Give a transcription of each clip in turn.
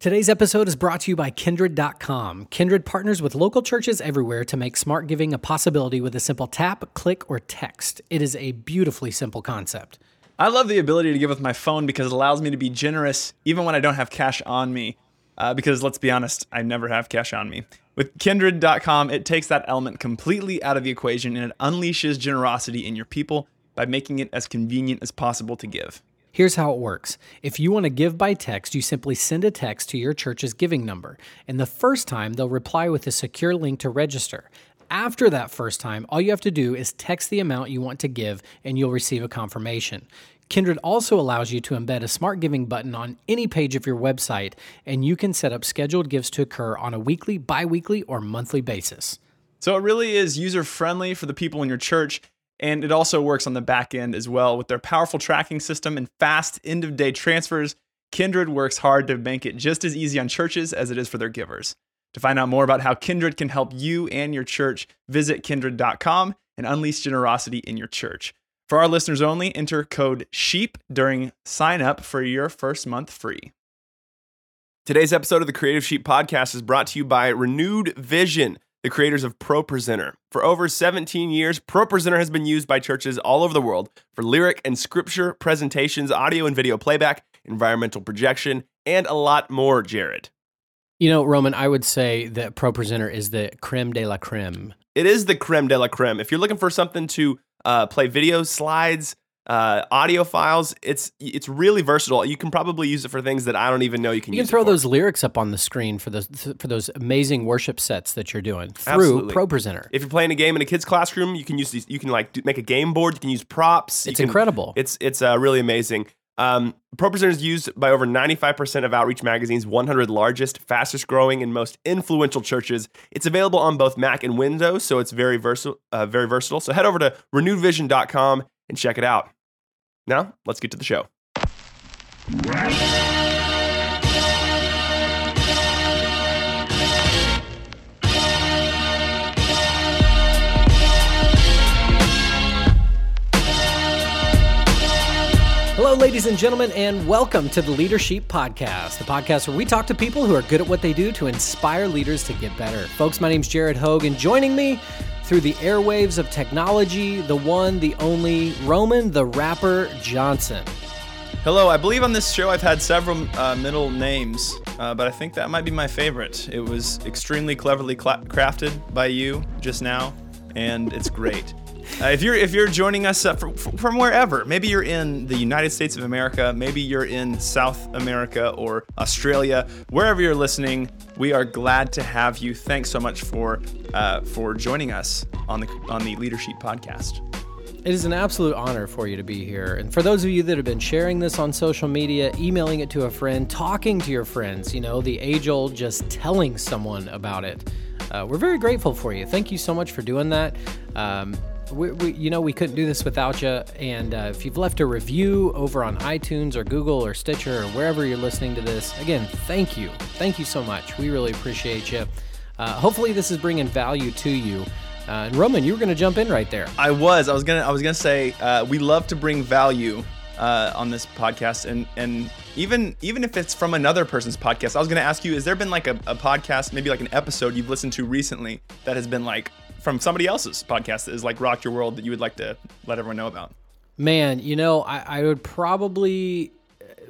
Today's episode is brought to you by Kindrid.com. Kindrid partners with local churches everywhere to make smart giving a possibility with a simple tap, click, or text. It is a beautifully simple concept. I love the ability to give with my phone because it allows me to be generous even when I don't have cash on me. Uh, because let's be honest, I never have cash on me. With Kindrid.com, it takes that element completely out of the equation and it unleashes generosity in your people by making it as convenient as possible to give. Here's how it works. If you want to give by text, you simply send a text to your church's giving number. And the first time, they'll reply with a secure link to register. After that first time, all you have to do is text the amount you want to give and you'll receive a confirmation. Kindrid also allows you to embed a smart giving button on any page of your website, and you can set up scheduled gifts to occur on a weekly, bi weekly, or monthly basis. So it really is user friendly for the people in your church. And it also works on the back end as well with their powerful tracking system and fast end of day transfers. Kindrid works hard to make it just as easy on churches as it is for their givers. To find out more about how Kindrid can help you and your church, visit kindrid.com and unleash generosity in your church. For our listeners only, enter code SHEEP during sign up for your first month free. Today's episode of the Creative Sheep Podcast is brought to you by Renewed Vision, the creators of ProPresenter. For over 17 years, ProPresenter has been used by churches all over the world for lyric and scripture presentations, audio and video playback, environmental projection, and a lot more, Jared. You know, Roman, I would say that ProPresenter is the creme de la creme. It is the creme de la creme. If you're looking for something to uh, play video slides, uh, audio files. It's it's really versatile. You can probably use it for things that I don't even know you can. You can throw those lyrics up on the screen for those for those amazing worship sets that you're doing through Absolutely. ProPresenter. If you're playing a game in a kid's classroom, you can use these. You can like do, make a game board. You can use props. It's can, incredible. It's it's uh, really amazing. Um, ProPresenter is used by over 95% of Outreach Magazine's 100 largest, fastest growing, and most influential churches. It's available on both Mac and Windows, so it's very versatile. Uh, very versatile. So head over to renewedvision.com and check it out. Now, let's get to the show. Hello, ladies and gentlemen, and welcome to the Leadership Podcast, the podcast where we talk to people who are good at what they do to inspire leaders to get better. Folks, my name's Jared Hogue, and joining me through the airwaves of technology, the one, the only Roman the Rapper Johnson. Hello, I believe on this show I've had several uh, middle names, uh, but I think that might be my favorite. It was extremely cleverly cla- crafted by you just now, and it's great. Uh, if you're if you're joining us uh, from, from wherever, maybe you're in the United States of America, maybe you're in South America or Australia, wherever you're listening, we are glad to have you. Thanks so much for uh, for joining us on the on the Leadership Podcast. It is an absolute honor for you to be here. And for those of you that have been sharing this on social media, emailing it to a friend, talking to your friends, you know, the age old just telling someone about it. Uh, we're very grateful for you. Thank you so much for doing that. Um, we, we, you know, we couldn't do this without you. And uh, if you've left a review over on iTunes or Google or Stitcher or wherever you're listening to this, again, thank you. Thank you so much. We really appreciate you. Uh, hopefully, this is bringing value to you. Uh, and Roman, you were going to jump in right there. I was. I was gonna. I was gonna say uh, we love to bring value uh, on this podcast, and and even even if it's from another person's podcast, I was gonna ask you: Has there been like a, a podcast, maybe like an episode you've listened to recently that has been like from somebody else's podcast that is like rocked your world that you would like to let everyone know about? Man, you know, I, I would probably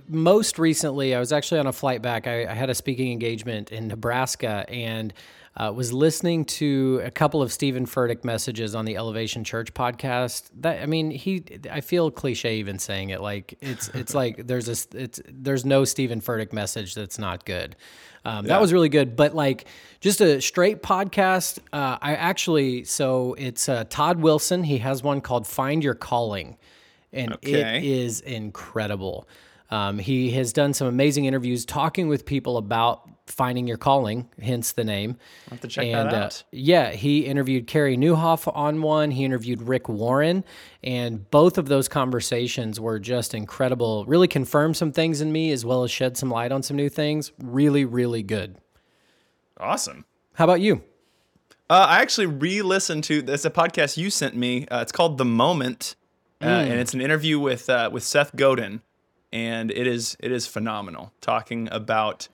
most recently, I was actually on a flight back. I, I had a speaking engagement in Nebraska and uh, was listening to a couple of Steven Furtick messages on the Elevation Church podcast. That I mean, he I feel cliche even saying it. Like it's it's like there's a it's there's no Steven Furtick message that's not good. Um, yeah. That was really good. But like just a straight podcast. Uh, I actually so it's uh, Todd Wilson. He has one called Find Your Calling, and okay. it is incredible. Um, he has done some amazing interviews talking with people about finding your calling, hence the name. i have to check and, that uh, out. Uh, yeah, he interviewed Carey Nieuwhof on one. He interviewed Rick Warren, and both of those conversations were just incredible. Really confirmed some things in me, as well as shed some light on some new things. Really, really good. Awesome. How about you? Uh, I actually re-listened to this a podcast you sent me. Uh, it's called The Moment, uh, mm. and it's an interview with uh, with Seth Godin and it is it is phenomenal talking about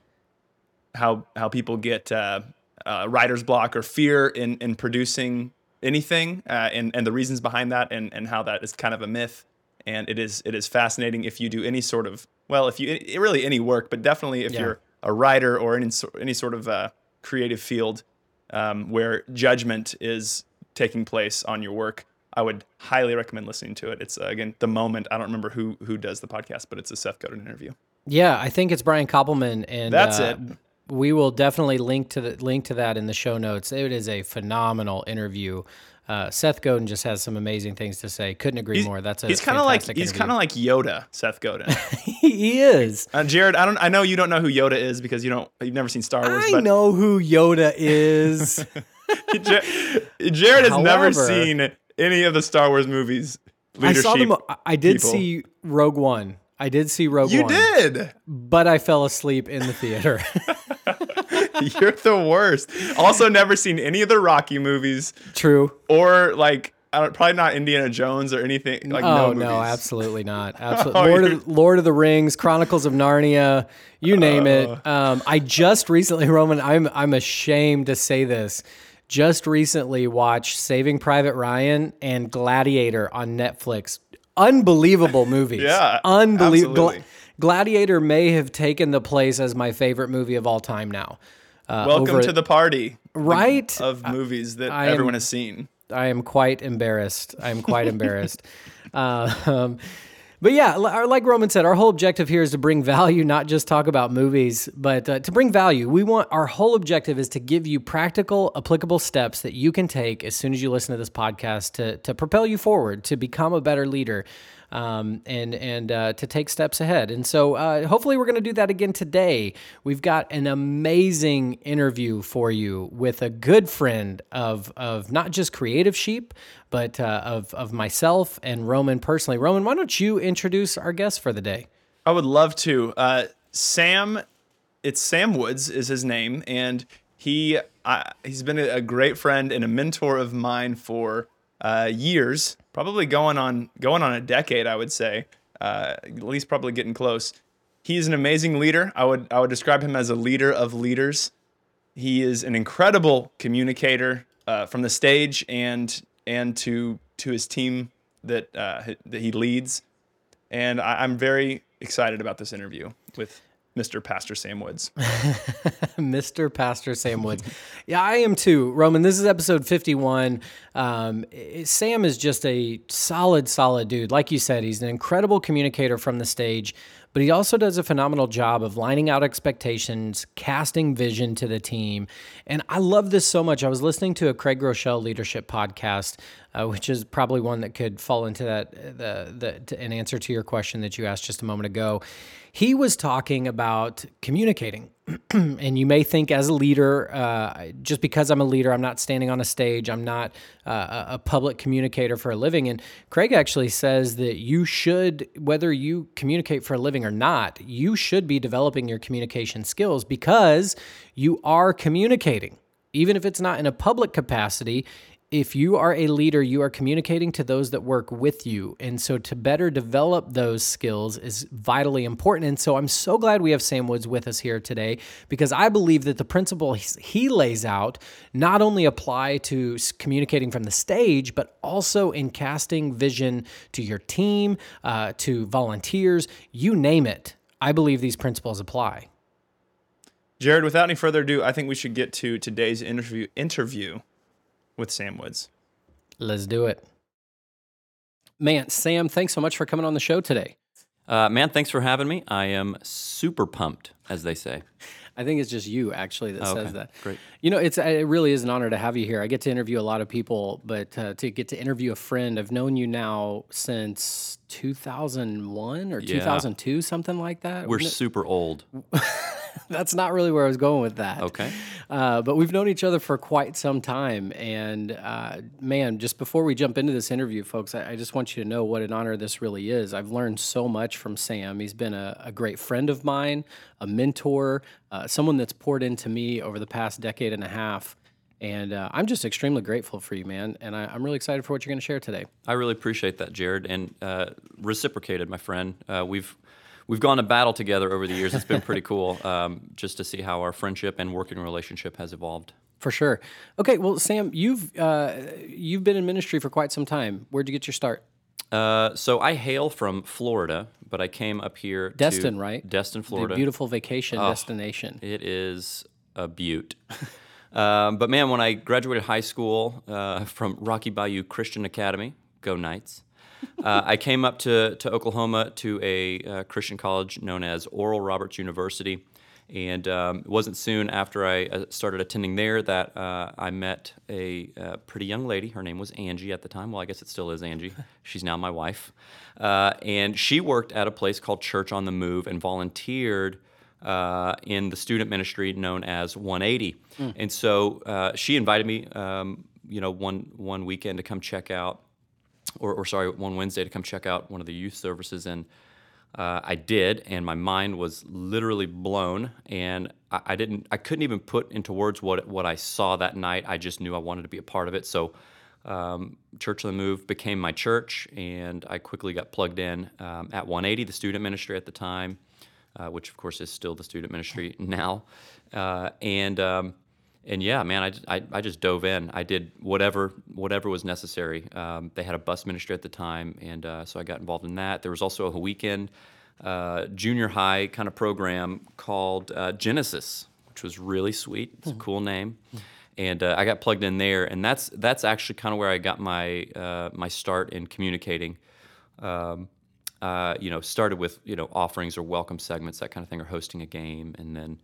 how how people get uh, uh, writer's block or fear in in producing anything, uh, and and the reasons behind that, and and how that is kind of a myth. And it is it is fascinating if you do any sort of well, if you really any work, but definitely if Yeah. you're a writer or any any sort of uh, creative field um, where judgment is taking place on your work. I would highly recommend listening to it. It's uh, again the moment. I don't remember who who does the podcast, but it's a Seth Godin interview. Yeah, I think it's Brian Koppelman, and That's uh, it. We will definitely link to the link to that in the show notes. It is a phenomenal interview. Uh, Seth Godin just has some amazing things to say. Couldn't agree more. That's a he's kind of like he's kind of like Yoda, Seth Godin. he is. uh, Jared, I don't I know you don't know who Yoda is because you don't you've never seen Star Wars, I but know who Yoda is. Ja- Jared has never seen any of the Star Wars movies. I saw them. I- I did people. see Rogue One. I did see Rogue You One. did. but I fell asleep in the theater. You're the worst. Also, never seen any of the Rocky movies True. or like probably not Indiana Jones or anything like oh no no, absolutely not. Absolutely. Oh, Lord, of, Lord of the Rings, Chronicles of Narnia, you name Uh. it. Um, I just recently, Roman. I'm I'm ashamed to say this. Just recently watched Saving Private Ryan and Gladiator on Netflix. Unbelievable movies. Yeah, unbelievable. absolutely. Gladiator may have taken the place as my favorite movie of all time now. Uh, Welcome to the party right. of movies that I everyone has seen. I am quite embarrassed. I am quite embarrassed. Uh, um, but yeah, like Roman said, our whole objective here is to bring value, not just talk about movies, but uh, to bring value. We want our whole objective is to give you practical, applicable steps that you can take as soon as you listen to this podcast to to propel you forward, to become a better leader. Um, and and uh, to take steps ahead, and so uh, hopefully we're going to do that again today. We've got an amazing interview for you with a good friend of of not just Creative Sheep, but uh, of of myself and Roman personally. Roman, why don't you introduce our guest for the day? I would love to. Uh, Sam, it's Sam Woods is his name, and he uh, he's been a great friend and a mentor of mine for uh, years, probably going on going on a decade, I would say, uh, at least probably getting close. He's an amazing leader. I would I would describe him as a leader of leaders. He is an incredible communicator uh, from the stage and and to to his team that uh, that he leads and I, I'm very excited about this interview with Mr. Pastor Sam Woods. Mr. Pastor Sam Woods. yeah, I am too. Roman, this is episode 51. Um, Sam is just a solid, solid dude. Like you said, he's an incredible communicator from the stage, but he also does a phenomenal job of lining out expectations, casting vision to the team. And I love this so much. I was listening to a Craig Groeschel leadership podcast, uh, which is probably one that could fall into that, the, the, an answer to your question that you asked just a moment ago. He was talking about communicating. and you may think as a leader, uh, just because I'm a leader, I'm not standing on a stage, I'm not uh, a public communicator for a living. And Craig actually says that you should, whether you communicate for a living or not, you should be developing your communication skills because you are communicating. Even if it's not in a public capacity, if you are a leader, you are communicating to those that work with you. And so to better develop those skills is vitally important. And so I'm so glad we have Sam Woods with us here today because I believe that the principles he lays out not only apply to communicating from the stage, but also in casting vision to your team, uh, to volunteers, you name it. I believe these principles apply. Jared, without any further ado, I think we should get to today's interview interview with Sam Woods. Let's do it. Man, Sam, thanks so much for coming on the show today. Uh, man, thanks for having me. I am super pumped, as they say. I think it's just you actually that Okay, says that. great. You know, it's it really is an honor to have you here. I get to interview a lot of people, but uh, to get to interview a friend, I've known you now since 2001 or 2002, something like that. We're super old. That's not really where I was going with that. Okay. Uh, but we've known each other for quite some time. And uh, man, just before we jump into this interview, folks, I, I just want you to know what an honor this really is. I've learned so much from Sam. He's been a, a great friend of mine, a mentor, uh, someone that's poured into me over the past decade and a half. And uh, I'm just extremely grateful for you, man. And I, I'm really excited for what you're going to share today. I really appreciate that, Jared, and uh, reciprocated, my friend. Uh, we've we've gone to battle together over the years. It's been pretty cool um, just to see how our friendship and working relationship has evolved. For sure. Okay, well, Sam, you've uh, you've been in ministry for quite some time. Where'd you get your start? Uh, so I hail from Florida, but I came up here. Destin, right? Destin, Florida. The beautiful vacation destination. It is a beaut. um, but man, when I graduated high school uh, from Rocky Bayou Christian Academy, go Knights, uh, I came up to, to Oklahoma to a uh, Christian college known as Oral Roberts University. And um, it wasn't soon after I uh, started attending there that uh, I met a uh, pretty young lady. Her name was Angie at the time. Well, I guess it still is Angie. She's now my wife. Uh, and she worked at a place called Church on the Move and volunteered uh, in the student ministry known as 180. And so uh, she invited me, um, you know, one one weekend to come check out, or, or sorry, one Wednesday to come check out one of the youth services, and uh, I did, and my mind was literally blown, and I, I didn't, I couldn't even put into words what what I saw that night. I just knew I wanted to be a part of it. So. Um, church on the Move became my church, and I quickly got plugged in um, at 180, the student ministry at the time uh, which of course is still the student ministry now. Uh, and um, and yeah, man, I, just- I, I just dove in. I did whatever whatever was necessary. Um, they had a bus ministry at the time, and uh, so I got involved in that. There was also a weekend uh, junior high kind of program called uh, Genesis, which was really sweet. It's a cool name. And uh, I got plugged in there, and that's that's actually kind of where I got my uh, my start in communicating um, uh, you know, started with you know offerings or welcome segments, that kind of thing, or hosting a game, and then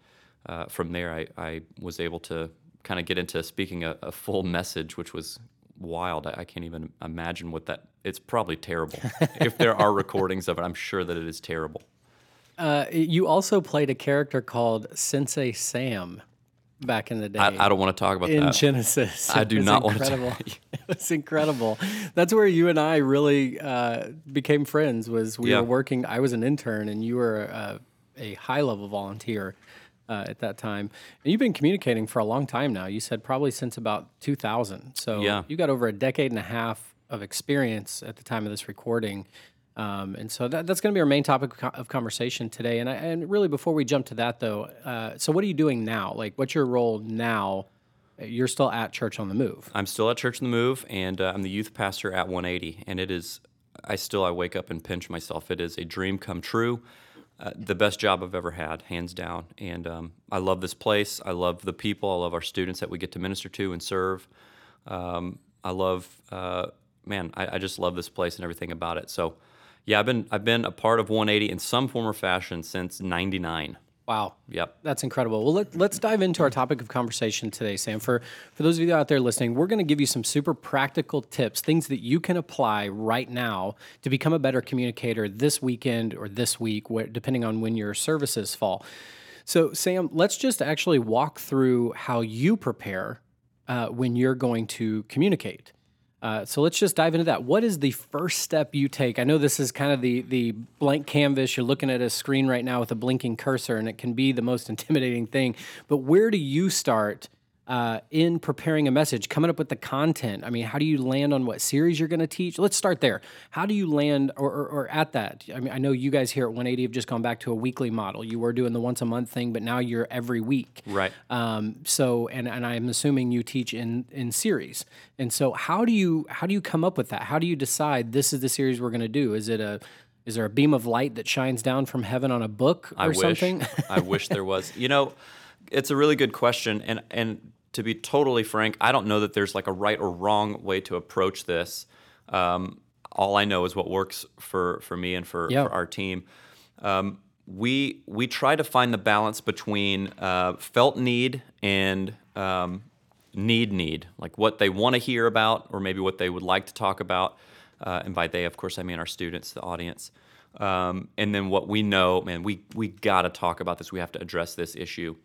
uh, from there, I, I was able to kind of get into speaking a, a full message, which was wild. I, I can't even imagine what that. It's probably terrible. if there are recordings of it, I'm sure that it is terrible. Uh, you also played a character called Sensei Sam back in the day. I, I don't want to talk about in that. In Genesis. I do not want to talk- incredible. it was incredible. That's where you and I really uh, became friends. Was we Yeah. were working. I was an intern, and you were a, a high level volunteer uh, at that time. And you've been communicating for a long time now. You said probably since about 2000. So Yeah. you got over a decade and a half of experience at the time of this recording. Um, and so that, that's going to be our main topic of conversation today. And, I, and really, before we jump to that, though, uh, so what are you doing now? Like, what's your role now? You're still at Church on the Move. I'm still at Church on the Move, and uh, I'm the youth pastor at 180. And it is, I still, I wake up and pinch myself. It is a dream come true. Uh, the best job I've ever had, hands down. And um, I love this place. I love the people. I love our students that we get to minister to and serve. Um, I love, uh, man, I, I just love this place and everything about it. So, yeah, I've been I've been a part of 180 in some form or fashion since '99. Wow. Yep. That's incredible. Well, let, let's dive into our topic of conversation today, Sam. For, for those of you out there listening, we're going to give you some super practical tips, things that you can apply right now to become a better communicator this weekend or this week, depending on when your services fall. So, Sam, let's just actually walk through how you prepare uh, when you're going to communicate. Uh, so let's just dive into that. What is the first step you take? I know this is kind of the the blank canvas. You're looking at a screen right now with a blinking cursor, and it can be the most intimidating thing. But where do you start uh, in preparing a message, coming up with the content? I mean, how do you land on what series you're going to teach? Let's start there. How do you land or, or, or at that? I mean, I know you guys here at 180 have just gone back to a weekly model. You were doing the once a month thing, but now you're every week. Right. Um, so, and, and I'm assuming you teach in in series. And so, how do you how do you come up with that? How do you decide this is the series we're going to do? Is it a is there a beam of light that shines down from heaven on a book or I wish. something? I wish there was. You know, it's a really good question, and and to be totally frank, I don't know that there's like a right or wrong way to approach this. Um, all I know is what works for for me and for, Yeah. for our team. Um, we we try to find the balance between uh, felt need and um, need need, like what they want to hear about, or maybe what they would like to talk about. Uh, and by they, of course, I mean our students, the audience. Um, and then what we know, man, we we got to talk about this. We have to address this issue.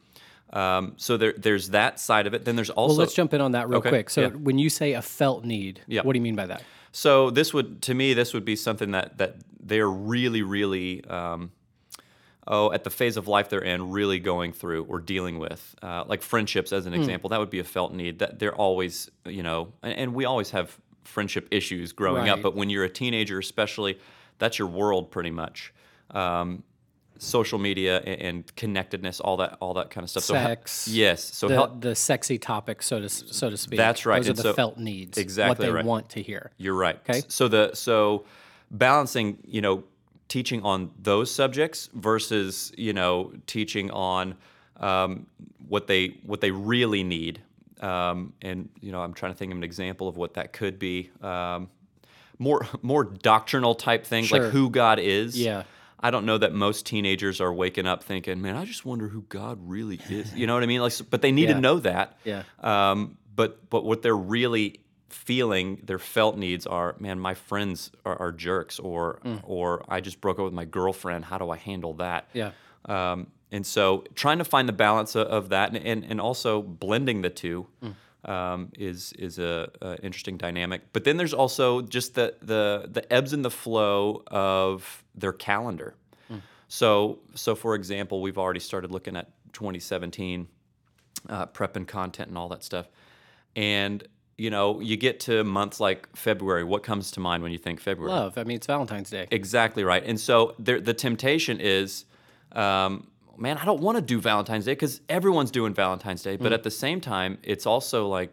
Um, so there, there's that side of it. Then there's also well, let's jump in on that real Okay, quick. So, yeah. when you say a felt need, Yeah. what do you mean by that? So this would, to me, this would be something that that they're really, really, um, oh, at the phase of life they're in, really going through or dealing with, uh, like friendships as an example. That would be a felt need. That they're always, you know, and, and we always have friendship issues growing Right. up. But when you're a teenager, especially, that's your world pretty much. Um, social media and, and connectedness, all that, all that kind of stuff. Sex. So, yes. So the, help, the sexy topic, so to so to speak. That's right, Those are the so- felt needs. exactly what they right. want to hear. You're right. Okay. So the so balancing, you know, teaching on those subjects versus you know teaching on um, what they what they really need. Um, and you know, I'm trying to think of an example of what that could be. Um, more more doctrinal type things Sure. like who God is. Yeah. I don't know that most teenagers are waking up thinking, "Man, I just wonder who God really is." You know what I mean? Like, but they need Yeah. to know that. Yeah. Um, but but what they're really feeling, their felt needs are, man, my friends are, are jerks, or Mm. or I just broke up with my girlfriend. How do I handle that? Yeah. Um, and so trying to find the balance of, of that, and, and and also blending the two. Mm. Um, is is a, a interesting dynamic, but then there's also just the the the ebbs and the flow of their calendar. Mm. So so for example, we've already started looking at 2017 uh, prep and content and all that stuff. And you know, you get to months like February. What comes to mind when you think February? Love. I mean, it's Valentine's Day. Exactly right. And so there, the temptation is, um, man, I don't want to do Valentine's Day because everyone's doing Valentine's Day. But at the same time, it's also like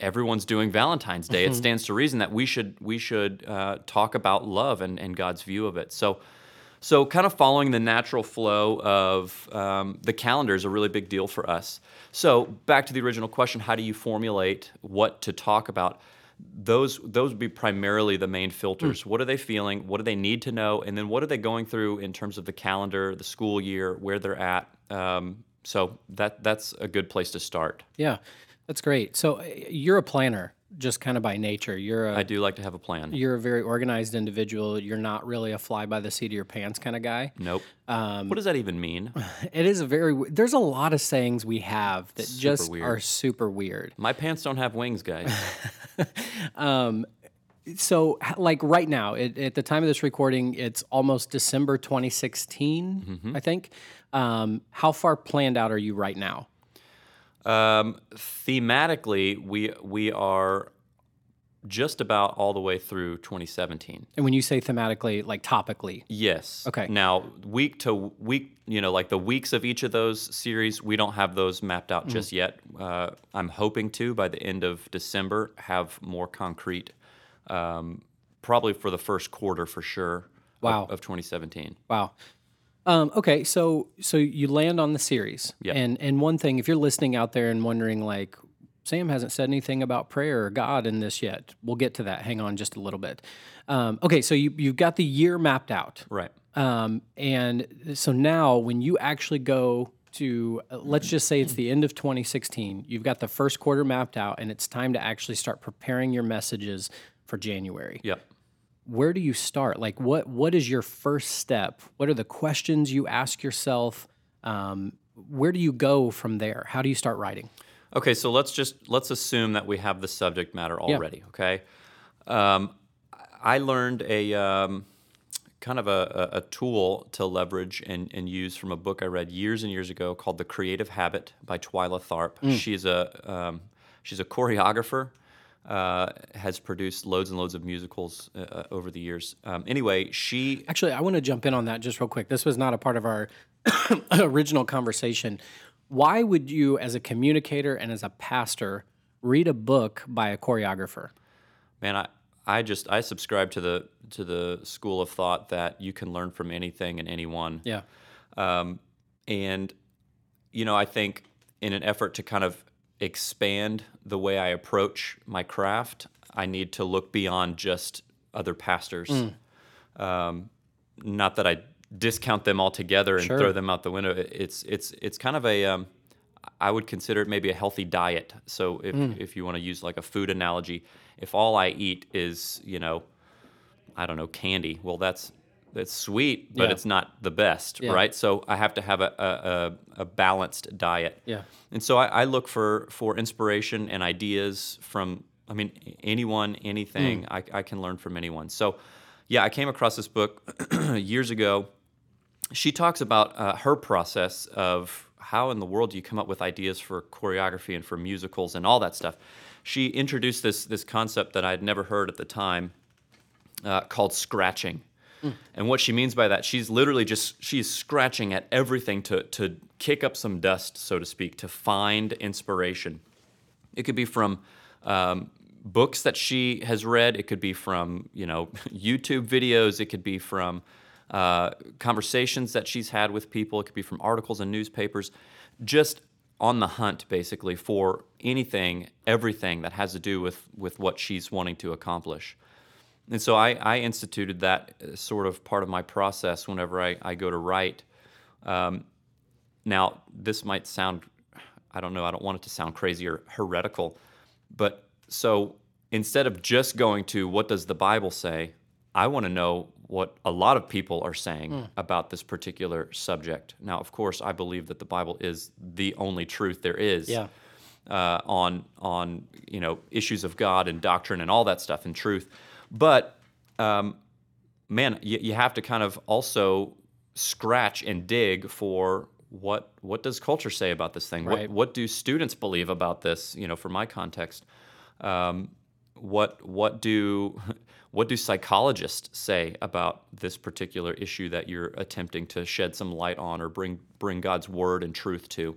everyone's doing Valentine's Day. It stands to reason that we should we should uh, talk about love and, and God's view of it. So. So, kind of following the natural flow of um, the calendar is a really big deal for us. So, back to the original question: How do you formulate what to talk about? Those those would be primarily the main filters. What are they feeling? What do they need to know? And then what are they going through in terms of the calendar, the school year, where they're at? Um, so that that's a good place to start. Yeah, that's great. So uh, you're a planner, just kind of by nature. You're a I do like to have a plan. you're a very organized individual. You're not really a fly by the seat of your pants kind of guy. Nope. Um, what does that even mean? It is a very there's a lot of sayings we have that just weird. are super weird. My pants don't have wings, guys. So like right now, it, at the time of this recording, it's almost December 2016, I think. Um, how far planned out are you right now? Um, thematically, we we are just about all the way through 2017. And when you say thematically, like topically, Yes. Okay. Now, week to week, you know, like the weeks of each of those series, we don't have those mapped Mm. out just yet. Uh, I'm hoping to by the end of December have more concrete, um, probably for the first quarter for sure. of- Wow. Of, 2017. Wow. Um, okay, so so you land on the series, Yeah. and and one thing, if you're listening out there and wondering, like, Sam hasn't said anything about prayer or God in this yet. We'll get to that. Hang on just a little bit. Um, okay, so you you've got the year mapped out, Right. um, and so now when you actually go to, uh, let's just say it's the end of 2016, you've got the first quarter mapped out, and it's time to actually start preparing your messages for January Yep. Where do you start? Like, what what is your first step? What are the questions you ask yourself? Um, where do you go from there? How do you start writing? Okay, so let's just let's assume that we have the subject matter already. Okay, um, I learned a um, kind of a, a, tool to leverage and, and use from a book I read years and years ago called The Creative Habit by Twyla Tharp. She's a um, she's a choreographer. Uh, has produced loads and loads of musicals uh, over the years. Um, anyway, she Actually, I want to jump in on that just real quick. This was not a part of our original conversation. Why would you, as a communicator and as a pastor, read a book by a choreographer? man i i just i subscribe to the to the school of thought that you can learn from anything and anyone Yeah. um, and you know i think in an effort to kind of expand the way i approach my craft i need to look beyond just other pastors um, not that i discount them altogether and Sure. throw them out the window it's it's it's kind of a um, I would consider it maybe a healthy diet. So if, if you want to use like a food analogy, if all I eat is, you know, I don't know, candy, well, that's that's sweet, but Yeah. it's not the best, Yeah. right? So I have to have a, a, a, balanced diet. Yeah. And so I, I look for for inspiration and ideas from, I mean, anyone, anything. I, I can learn from anyone. So, yeah, I came across this book years ago. She talks about uh, her process of how in the world do you come up with ideas for choreography and for musicals and all that stuff. She introduced this this concept that I had never heard at the time uh, called scratching. And what she means by that, she's literally just she's scratching at everything to to kick up some dust, so to speak, to find inspiration. It could be from um, books that she has read. It could be from you know YouTube videos. It could be from uh, conversations that she's had with people. It could be from articles and newspapers. Just on the hunt, basically, for anything, everything that has to do with with what she's wanting to accomplish. And so I, I instituted that sort of part of my process whenever I, I go to write. Um, now, this might sound, I don't know, I don't want it to sound crazy or heretical, but so instead of just going to what does the Bible say, I want to know what a lot of people are saying about this particular subject. Now, of course, I believe that the Bible is the only truth there is Yeah. uh, on on you know issues of God and doctrine and all that stuff and truth. But um, man, you, you have to kind of also scratch and dig for what what does culture say about this thing? Right. What what do students believe about this? You know, for my context, um, what what do what do psychologists say about this particular issue that you're attempting to shed some light on or bring bring God's word and truth to?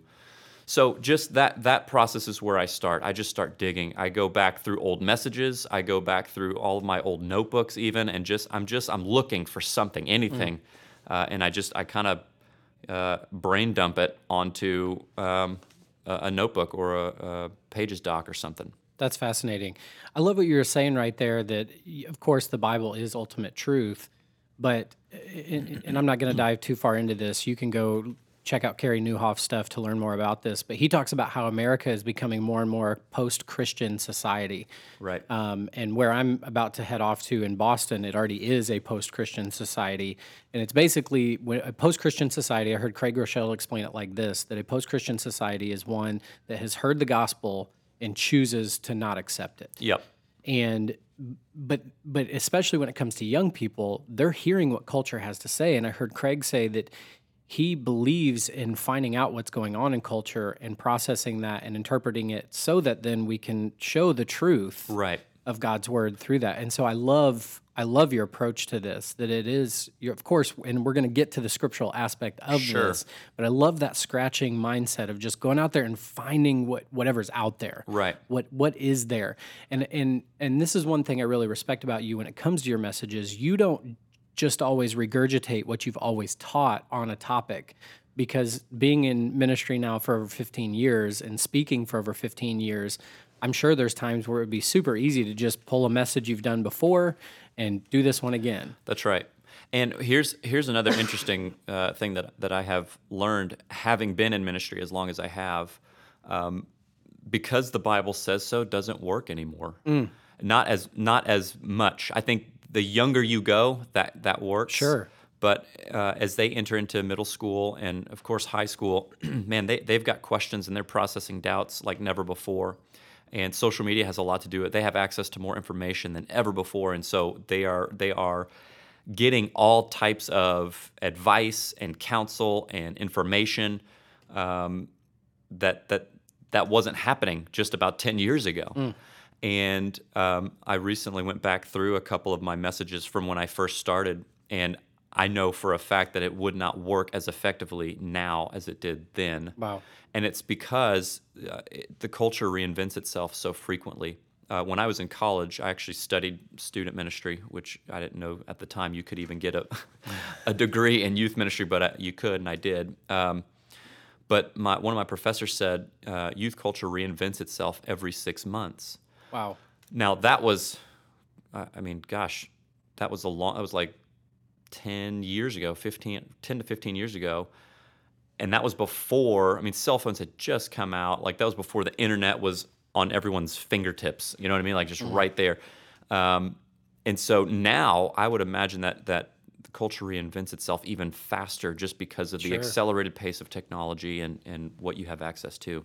So just that that process is where I start. I just start digging. I go back through old messages. I go back through all of my old notebooks, even, and just I'm just I'm looking for something, anything, uh, and I just I kind of uh, brain dump it onto um, a, a notebook or a, a Pages doc or something. That's fascinating. I love what you were saying right there that, of course, the Bible is ultimate truth, but, and, and I'm not going to dive too far into this. You can go check out Carey Nieuwhof's stuff to learn more about this, but he talks about how America is becoming more and more post Christian society. Right. Um, and where I'm about to head off to in Boston, it already is a post Christian society. And it's basically when- a post Christian society. I heard Craig Groeschel explain it like this that a post Christian society is one that has heard the gospel and chooses to not accept it Yep. and but but especially when it comes to young people they're hearing what culture has to say and i heard craig say that he believes in finding out what's going on in culture and processing that and interpreting it so that then we can show the truth Right. of God's word through that. And so I love I love your approach to this that it is of course and we're going to get to the scriptural aspect of Sure. this, but I love that scratching mindset of just going out there and finding what whatever's out there. Right. What what is there? And and and this is one thing I really respect about you when it comes to your messages. You don't just always regurgitate what you've always taught on a topic because being in ministry now for over 15 years and speaking for over 15 years, I'm sure there's times where it would be super easy to just pull a message you've done before and do this one again. That's right. And here's here's another interesting uh, thing that that I have learned, having been in ministry as long as I have, um, because the Bible says so, doesn't work anymore. Not as not as much. I think the younger you go, that that works. Sure. But uh, as they enter into middle school and of course high school, man, they they've got questions and they're processing doubts like never before. And social media has a lot to do with it. They have access to more information than ever before, and so they are they are getting all types of advice and counsel and information um, that that that wasn't happening just about 10 years ago and um, i recently went back through a couple of my messages from when i first started and i know for a fact that it would not work as effectively now as it did then Wow. and it's because uh, it, the culture reinvents itself so frequently. Uh, when I was in college, I actually studied student ministry, which I didn't know at the time you could even get a, a degree in youth ministry, but I, you could, and I did. Um, but my, one of my professors said uh, youth culture reinvents itself every six months. Wow. Now that was, I I mean, gosh, that was a long. That was like ten years ago, 15, 10 to fifteen years ago, and that was before. I mean, cell phones had just come out. Like that was before the internet was on everyone's fingertips. You know what I mean? Like just right there. Um, and so now I would imagine that that the culture reinvents itself even faster just because of the Sure. accelerated pace of technology and and what you have access to.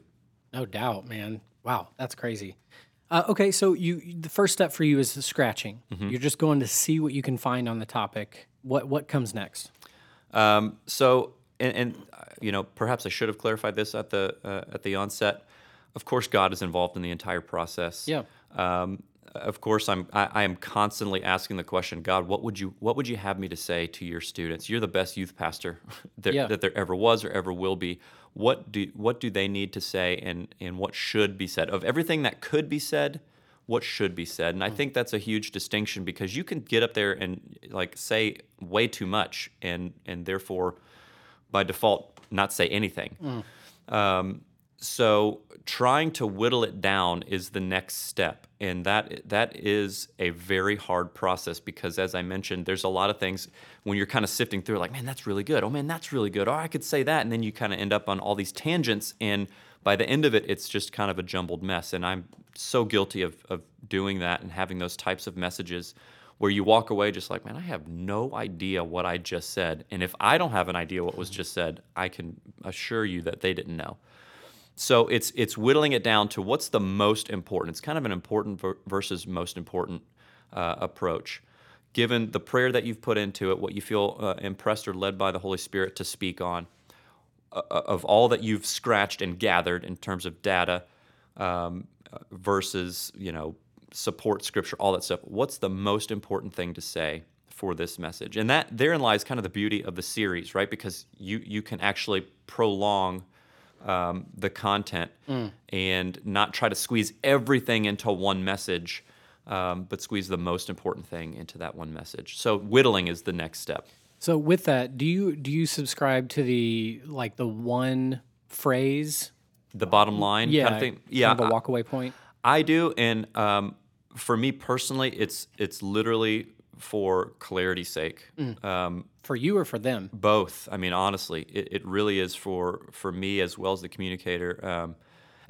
No doubt, man. Wow, that's crazy. Uh, okay, so you the first step for you is the scratching. You're just going to see what you can find on the topic. What what comes next? Um, so, and, and uh, you know, perhaps I should have clarified this at the uh, at the onset. Of course, God is involved in the entire process. Yeah. Um, of course, I'm I, I am constantly asking the question, God, what would you what would you have me to say to your students? You're the best youth pastor that, Yeah. that there ever was or ever will be. What do what do they need to say, and and what should be said of everything that could be said? What should be said? And I think that's a huge distinction because you can get up there and like say way too much, and and therefore, by default, not say anything. Um, so trying to whittle it down is the next step, and that that is a very hard process because, as I mentioned, there's a lot of things when you're kind of sifting through, like, man, that's really good. Oh man, that's really good. Oh, I could say that, and then you kind of end up on all these tangents, and by the end of it, it's just kind of a jumbled mess. And I'm so guilty of of doing that and having those types of messages where you walk away just like, man, I have no idea what I just said. And if I don't have an idea what was just said, I can assure you that they didn't know. So it's it's whittling it down to what's the most important. It's kind of an important versus most important uh, approach. Given the prayer that you've put into it, what you feel uh, impressed or led by the Holy Spirit to speak on, uh, of all that you've scratched and gathered in terms of data um, uh, versus you know support scripture, all that stuff. What's the most important thing to say for this message? And that therein lies kind of the beauty of the series, right? Because you you can actually prolong um, the content and not try to squeeze everything into one message, um, but squeeze the most important thing into that one message. So whittling is the next step. So with that, do you do you subscribe to the like the one phrase? The bottom line, Yeah, kind of thing. Yeah, kind of I- a walkaway point. I do, and um, for me personally, it's it's literally for clarity's sake. Um, For you or for them? both. I mean, honestly, it, it really is for for me as well as the communicator, um,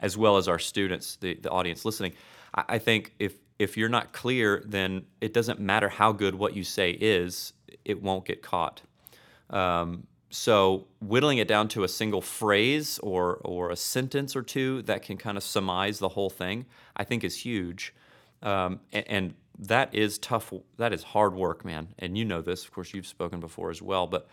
as well as our students, the, the audience listening. I, I think if if you're not clear, then it doesn't matter how good what you say is, it won't get caught. Um, so whittling it down to a single phrase or or a sentence or two that can kind of surmise the whole thing, I think is huge, um, and, and that is tough. That is hard work, man. And you know this, of course. You've spoken before as well, but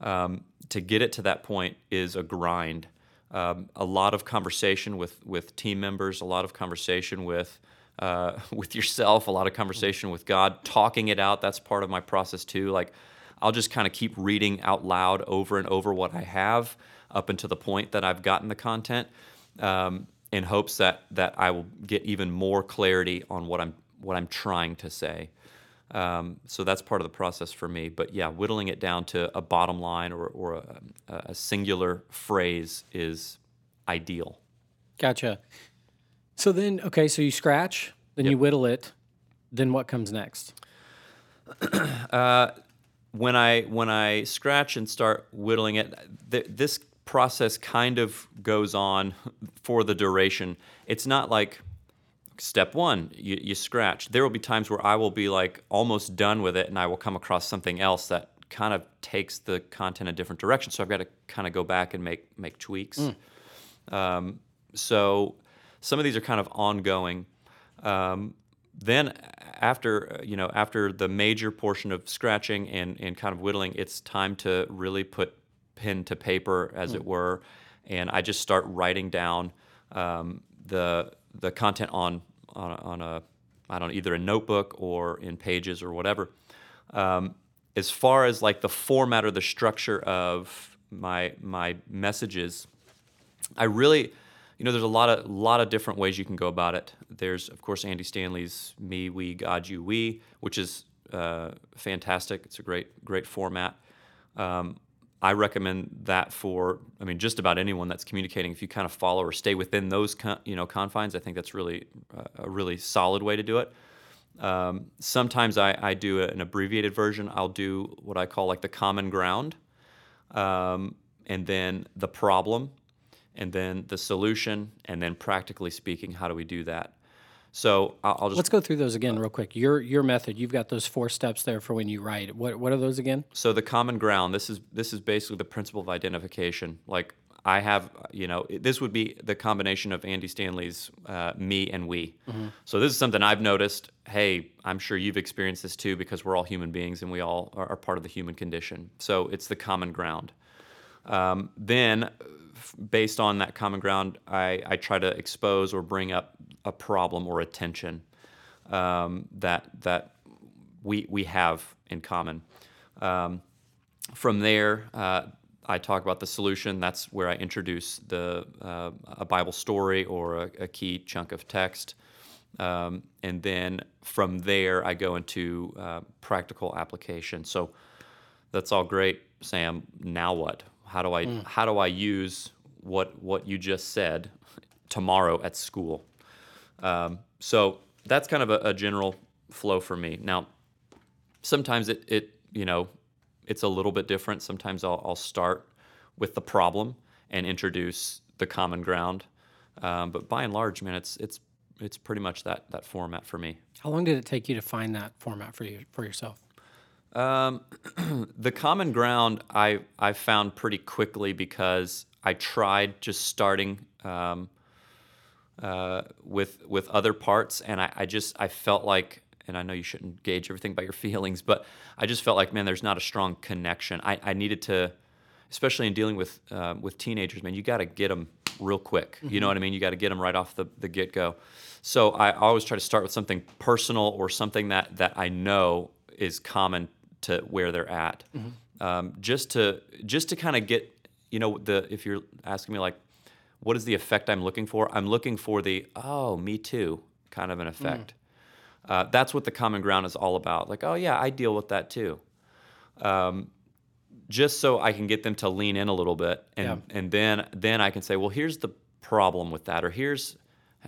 um, to get it to that point is a grind. Um, a lot of conversation with with team members, a lot of conversation with uh, with yourself, a lot of conversation with God, talking it out. That's part of my process too. Like I'll just kind of keep reading out loud over and over what I have up until the point that I've gotten the content, um, in hopes that that I will get even more clarity on what I'm what I'm trying to say. Um, so that's part of the process for me. But yeah, whittling it down to a bottom line or, or a, a singular phrase is ideal. Gotcha. So then, okay, so you scratch, then you whittle it. Then what comes next? when I when I scratch and start whittling it, th- this process kind of goes on for the duration. It's not like step one, you, you scratch. There will be times where I will be like almost done with it, and I will come across something else that kind of takes the content a different direction. So I've got to kind of go back and make make tweaks. Um, so some of these are kind of ongoing. Um, then after you know after the major portion of scratching and, and kind of whittling, it's time to really put pen to paper, as it were, and I just start writing down um, the the content on on, a- on a I don't know either a notebook or in pages or whatever. Um, as far as like the format or the structure of my my messages, I really, you know, there's a lot of lot of different ways you can go about it. There's of course Andy Stanley's "Me, We, God, You, We," which is uh, fantastic. It's a great great format. Um, I recommend that for, I mean, just about anyone that's communicating. If you kind of follow or stay within those, con- you know, confines, I think that's really uh, a really solid way to do it. Um, sometimes I, I do an abbreviated version. I'll do what I call like the common ground, um, and then the problem, and then the solution, and then practically speaking, how do we do that? So I'll, I'll just Let's go through those again real quick. Your your method. You've got those four steps there for when you write. What what are those again? so the common ground this is this is basically the principle of identification like i have you know this would be the combination of andy stanley's uh, me and we so this is something i've noticed hey i'm sure you've experienced this too because we're all human beings and we all are, are part of the human condition so it's the common ground um, then based on that common ground I, I try to expose or bring up a problem or a tension um, that that we we have in common. Um, from there, uh, I talk about the solution. That's where I introduce the uh, a Bible story or a, a, key chunk of text, um, and then from there I go into uh, practical application. So that's all great, Sam. Now what? How do I mm. how do I use what what you just said tomorrow at school? Um, so that's kind of a, a general flow for me. Now, sometimes it it you know it's a little bit different. Sometimes I'll, I'll start with the problem and introduce the common ground. Um, but by and large, man, it's it's it's pretty much that that format for me. How long did it take you to find that format for you for yourself? Um, the common ground I I found pretty quickly because I tried just starting um, uh, with with other parts, and I, I just I felt like and I know you shouldn't gauge everything by your feelings, but I just felt like, man, there's not a strong connection. I, I needed to, especially in dealing with uh, with teenagers, man, you got to get them real quick. Mm-hmm. You know mm-hmm. what I mean? You got to get them right off the, the get go. So I always try to start with something personal or something that that I know is common to where they're at, mm-hmm. um, just to just to kind of get, you know, the if you're asking me like, what is the effect I'm looking for? I'm looking for the oh, me too kind of an effect. Mm. Uh, that's what the common ground is all about. Like, oh yeah, I deal with that too. Um, just so I can get them to lean in a little bit, and yeah. and then then I can say, well, here's the problem with that, or here's,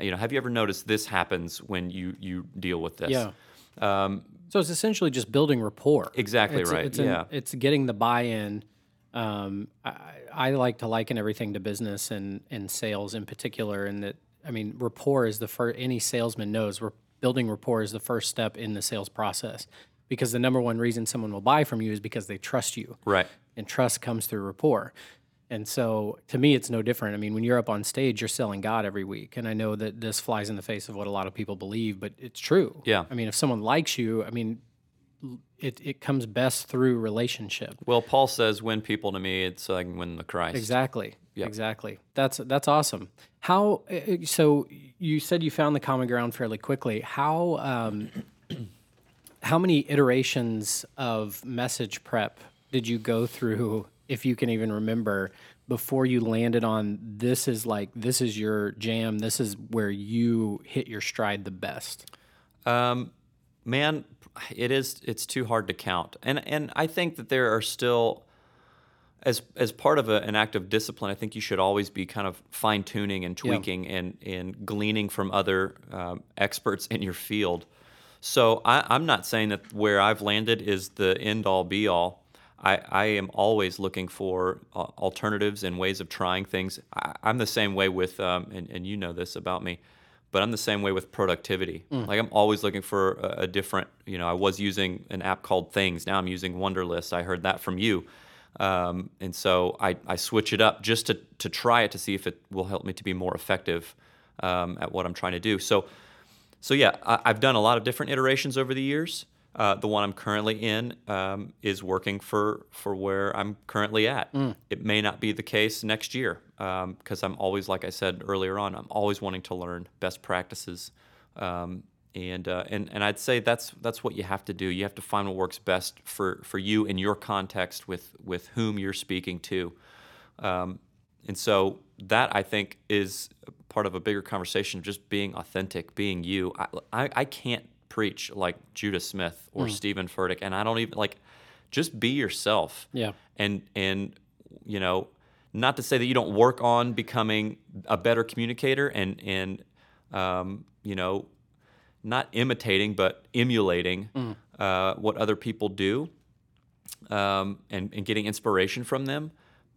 you know, have you ever noticed this happens when you you deal with this? Yeah. Um, so it's essentially just building rapport. Exactly it's, right. It's yeah. An, it's getting the buy-in. Um, I, I, like to liken everything to business and and sales in particular, and that I mean rapport is the first. Any salesman knows we're building rapport is the first step in the sales process because the number one reason someone will buy from you is because they trust you. Right. And trust comes through rapport. And so to me, it's no different. I mean, when you're up on stage, you're selling God every week. And I know that this flies in the face of what a lot of people believe, but it's true. Yeah. I mean, if someone likes you, I mean, it, it comes best through relationship. Well, Paul says, win people to me, it's like win the Christ. Exactly. Yep. Exactly. That's that's awesome. How uh, uh, so? You said you found the common ground fairly quickly. How um, how many iterations of message prep did you go through, if you can even remember, before you landed on this is like this is your jam. This is where you hit your stride the best. Um, man, it is. It's too hard to count, and and I think that there are still as as part of a, an act of discipline, I think you should always be kind of fine tuning and tweaking yeah. and and gleaning from other um, experts in your field. So I, am not saying that where I've landed is the end all be all. I, I am always looking for uh, alternatives and ways of trying things. I, am the same way with, um, and, and you know this about me, but I'm the same way with productivity. Mm. Like I'm always looking for a, a different, you know, I was using an app called Things. Now I'm using Wunderlist. I heard that from you um, and so I, I switch it up just to, to try it to see if it will help me to be more effective um, at what I'm trying to do. So, so yeah, I, have done a lot of different iterations over the years. Uh, the one I'm currently in um, is working for for where I'm currently at. Mm. It may not be the case next year because um, I'm always, like I said earlier on, I'm always wanting to learn best practices um, and uh, and and I'd say that's that's what you have to do. You have to find what works best for for you in your context with with whom you're speaking to, um, and so that I think is part of a bigger conversation of just being authentic, being you. I I, I can't preach like Judah Smith or mm. Steven Furtick, and I don't even like just be yourself. Yeah, and and you know, not to say that you don't work on becoming a better communicator and and um, you know not imitating but emulating mm. uh, what other people do um, and, and getting inspiration from them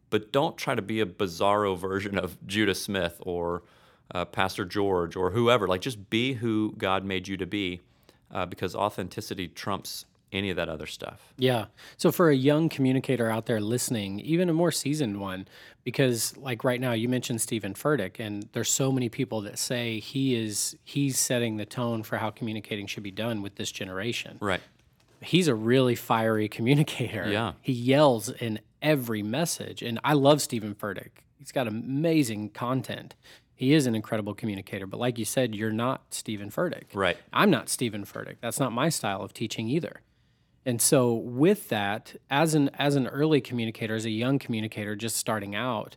but don't try to be a bizarro version of judah smith or uh, pastor george or whoever like just be who god made you to be uh, because authenticity trumps any of that other stuff. Yeah. So for a young communicator out there listening, even a more seasoned one, because like right now you mentioned Steven Furtick, and there's so many people that say he is he's setting the tone for how communicating should be done with this generation. Right. He's a really fiery communicator. Yeah. He yells in every message, and I love Steven Furtick. He's got amazing content. He is an incredible communicator, but like you said, you're not Steven Furtick. Right. I'm not Steven Furtick. That's not my style of teaching either. And so with that, as an as an early communicator, as a young communicator just starting out,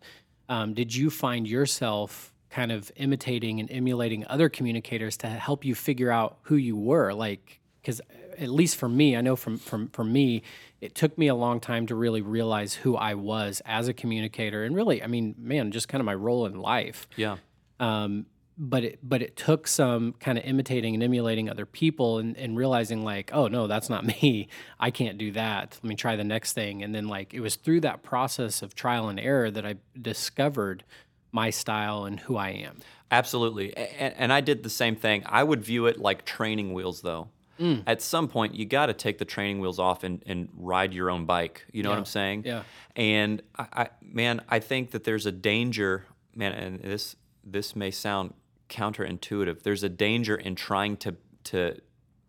um, did you find yourself kind of imitating and emulating other communicators to help you figure out who you were? Like, because at least for me, I know from from for me, it took me a long time to really realize who I was as a communicator, and really, I mean, man, just kind of my role in life. Yeah. Um, but it but it took some kind of imitating and emulating other people and, and realizing like oh no that's not me i can't do that let me try the next thing and then like it was through that process of trial and error that i discovered my style and who i am Absolutely. And, and I did the same thing. I would view it like training wheels, though. Mm. At some point, you got to take the training wheels off and, and ride your own bike. You know what I'm saying? Yeah. And I, I, man, I think that there's a danger, man, and this this may sound counterintuitive. There's a danger in trying to to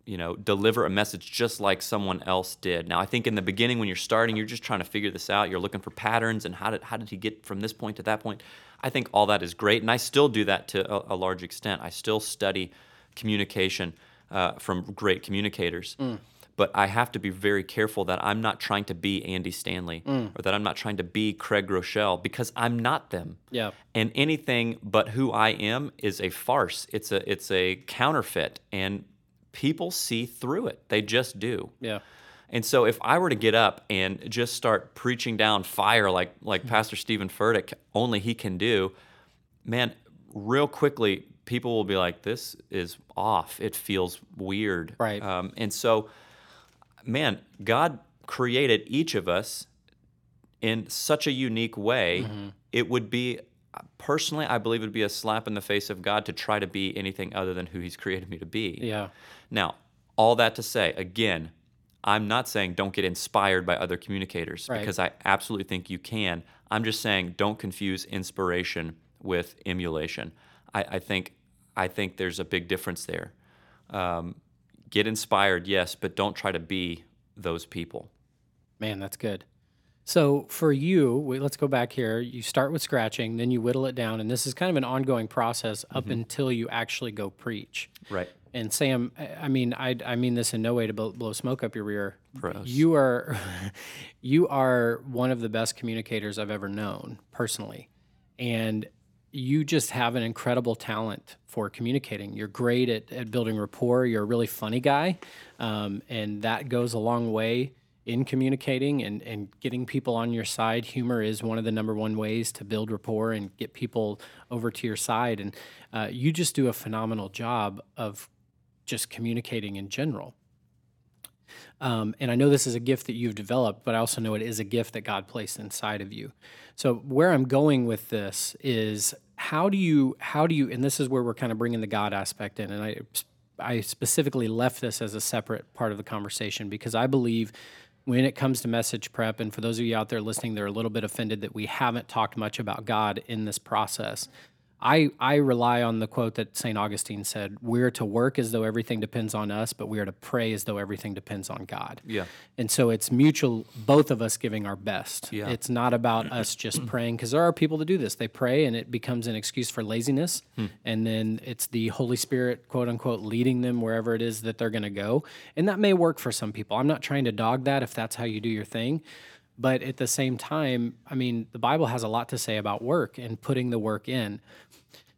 you know deliver a message just like someone else did. Now, I think in the beginning when you're starting, you're just trying to figure this out. You're looking for patterns and how did how did he get from this point to that point. I think all that is great, and I still do that to a, a large extent. I still study communication uh, from great communicators. But I have to be very careful that I'm not trying to be Andy Stanley or that I'm not trying to be Craig Groeschel because I'm not them. Yeah. And anything but who I am is a farce. It's a it's a counterfeit and people see through it. They just do. yeah And so if I were to get up and just start preaching down fire like like Pastor Steven Furtick only he can do, man, real quickly people will be like, "This is off. It feels weird." Right. Um, and so, man, God created each of us in such a unique way. It would be personally, I believe, it would be a slap in the face of God to try to be anything other than who He's created me to be. yeah Now, all that to say, again, I'm not saying don't get inspired by other communicators Right. because I absolutely think you can. I'm just saying don't confuse inspiration with emulation. I, I think I think there's a big difference there. Um, get inspired, yes, but don't try to be those people. Man, that's good. So for you, wait, let's go back here. You start with scratching, then you whittle it down, and this is kind of an ongoing process up mm-hmm. until you actually go preach. Right. And Sam, I I mean, I, I mean this in no way to blow, blow smoke up your rear. Gross. You are, you are one of the best communicators I've ever known personally, and you just have an incredible talent for communicating. You're great at, at building rapport. You're a really funny guy, um, and that goes a long way in communicating and, and getting people on your side. Humor is one of the number one ways to build rapport and get people over to your side. And uh, you just do a phenomenal job of just communicating in general. Um, and I know this is a gift that you've developed, but I also know it is a gift that God placed inside of you. So where I'm going with this is how do you how do you and this is where we're kind of bringing the God aspect in, and I I specifically left this as a separate part of the conversation because I believe when it comes to message prep, and for those of you out there listening, they're a little bit offended that we haven't talked much about God in this process. I, I rely on the quote that St. Augustine said We're to work as though everything depends on us, but we are to pray as though everything depends on God. Yeah. And so it's mutual, both of us giving our best. Yeah. It's not about us just praying, because there are people that do this. They pray and it becomes an excuse for laziness. Hmm. And then it's the Holy Spirit, quote unquote, leading them wherever it is that they're going to go. And that may work for some people. I'm not trying to dog that if that's how you do your thing. But at the same time, I mean, the Bible has a lot to say about work and putting the work in.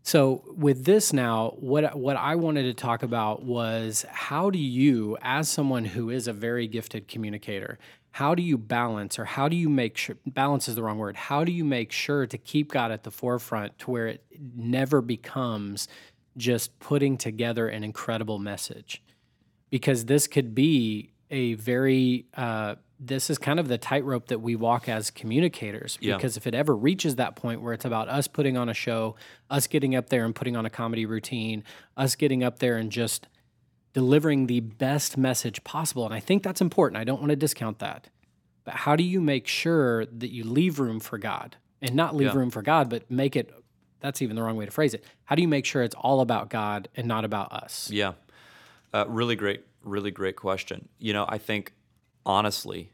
So with this now, what what I wanted to talk about was how do you, as someone who is a very gifted communicator, how do you balance or how do you make sure balance is the wrong word. How do you make sure to keep God at the forefront to where it never becomes just putting together an incredible message? Because this could be a very uh, this is kind of the tightrope that we walk as communicators. Yeah. Because if it ever reaches that point where it's about us putting on a show, us getting up there and putting on a comedy routine, us getting up there and just delivering the best message possible, and I think that's important. I don't want to discount that. But how do you make sure that you leave room for God and not leave Yeah. room for God, but make it that's even the wrong way to phrase it. How do you make sure it's all about God and not about us? Yeah. Uh, really great, really great question. You know, I think honestly,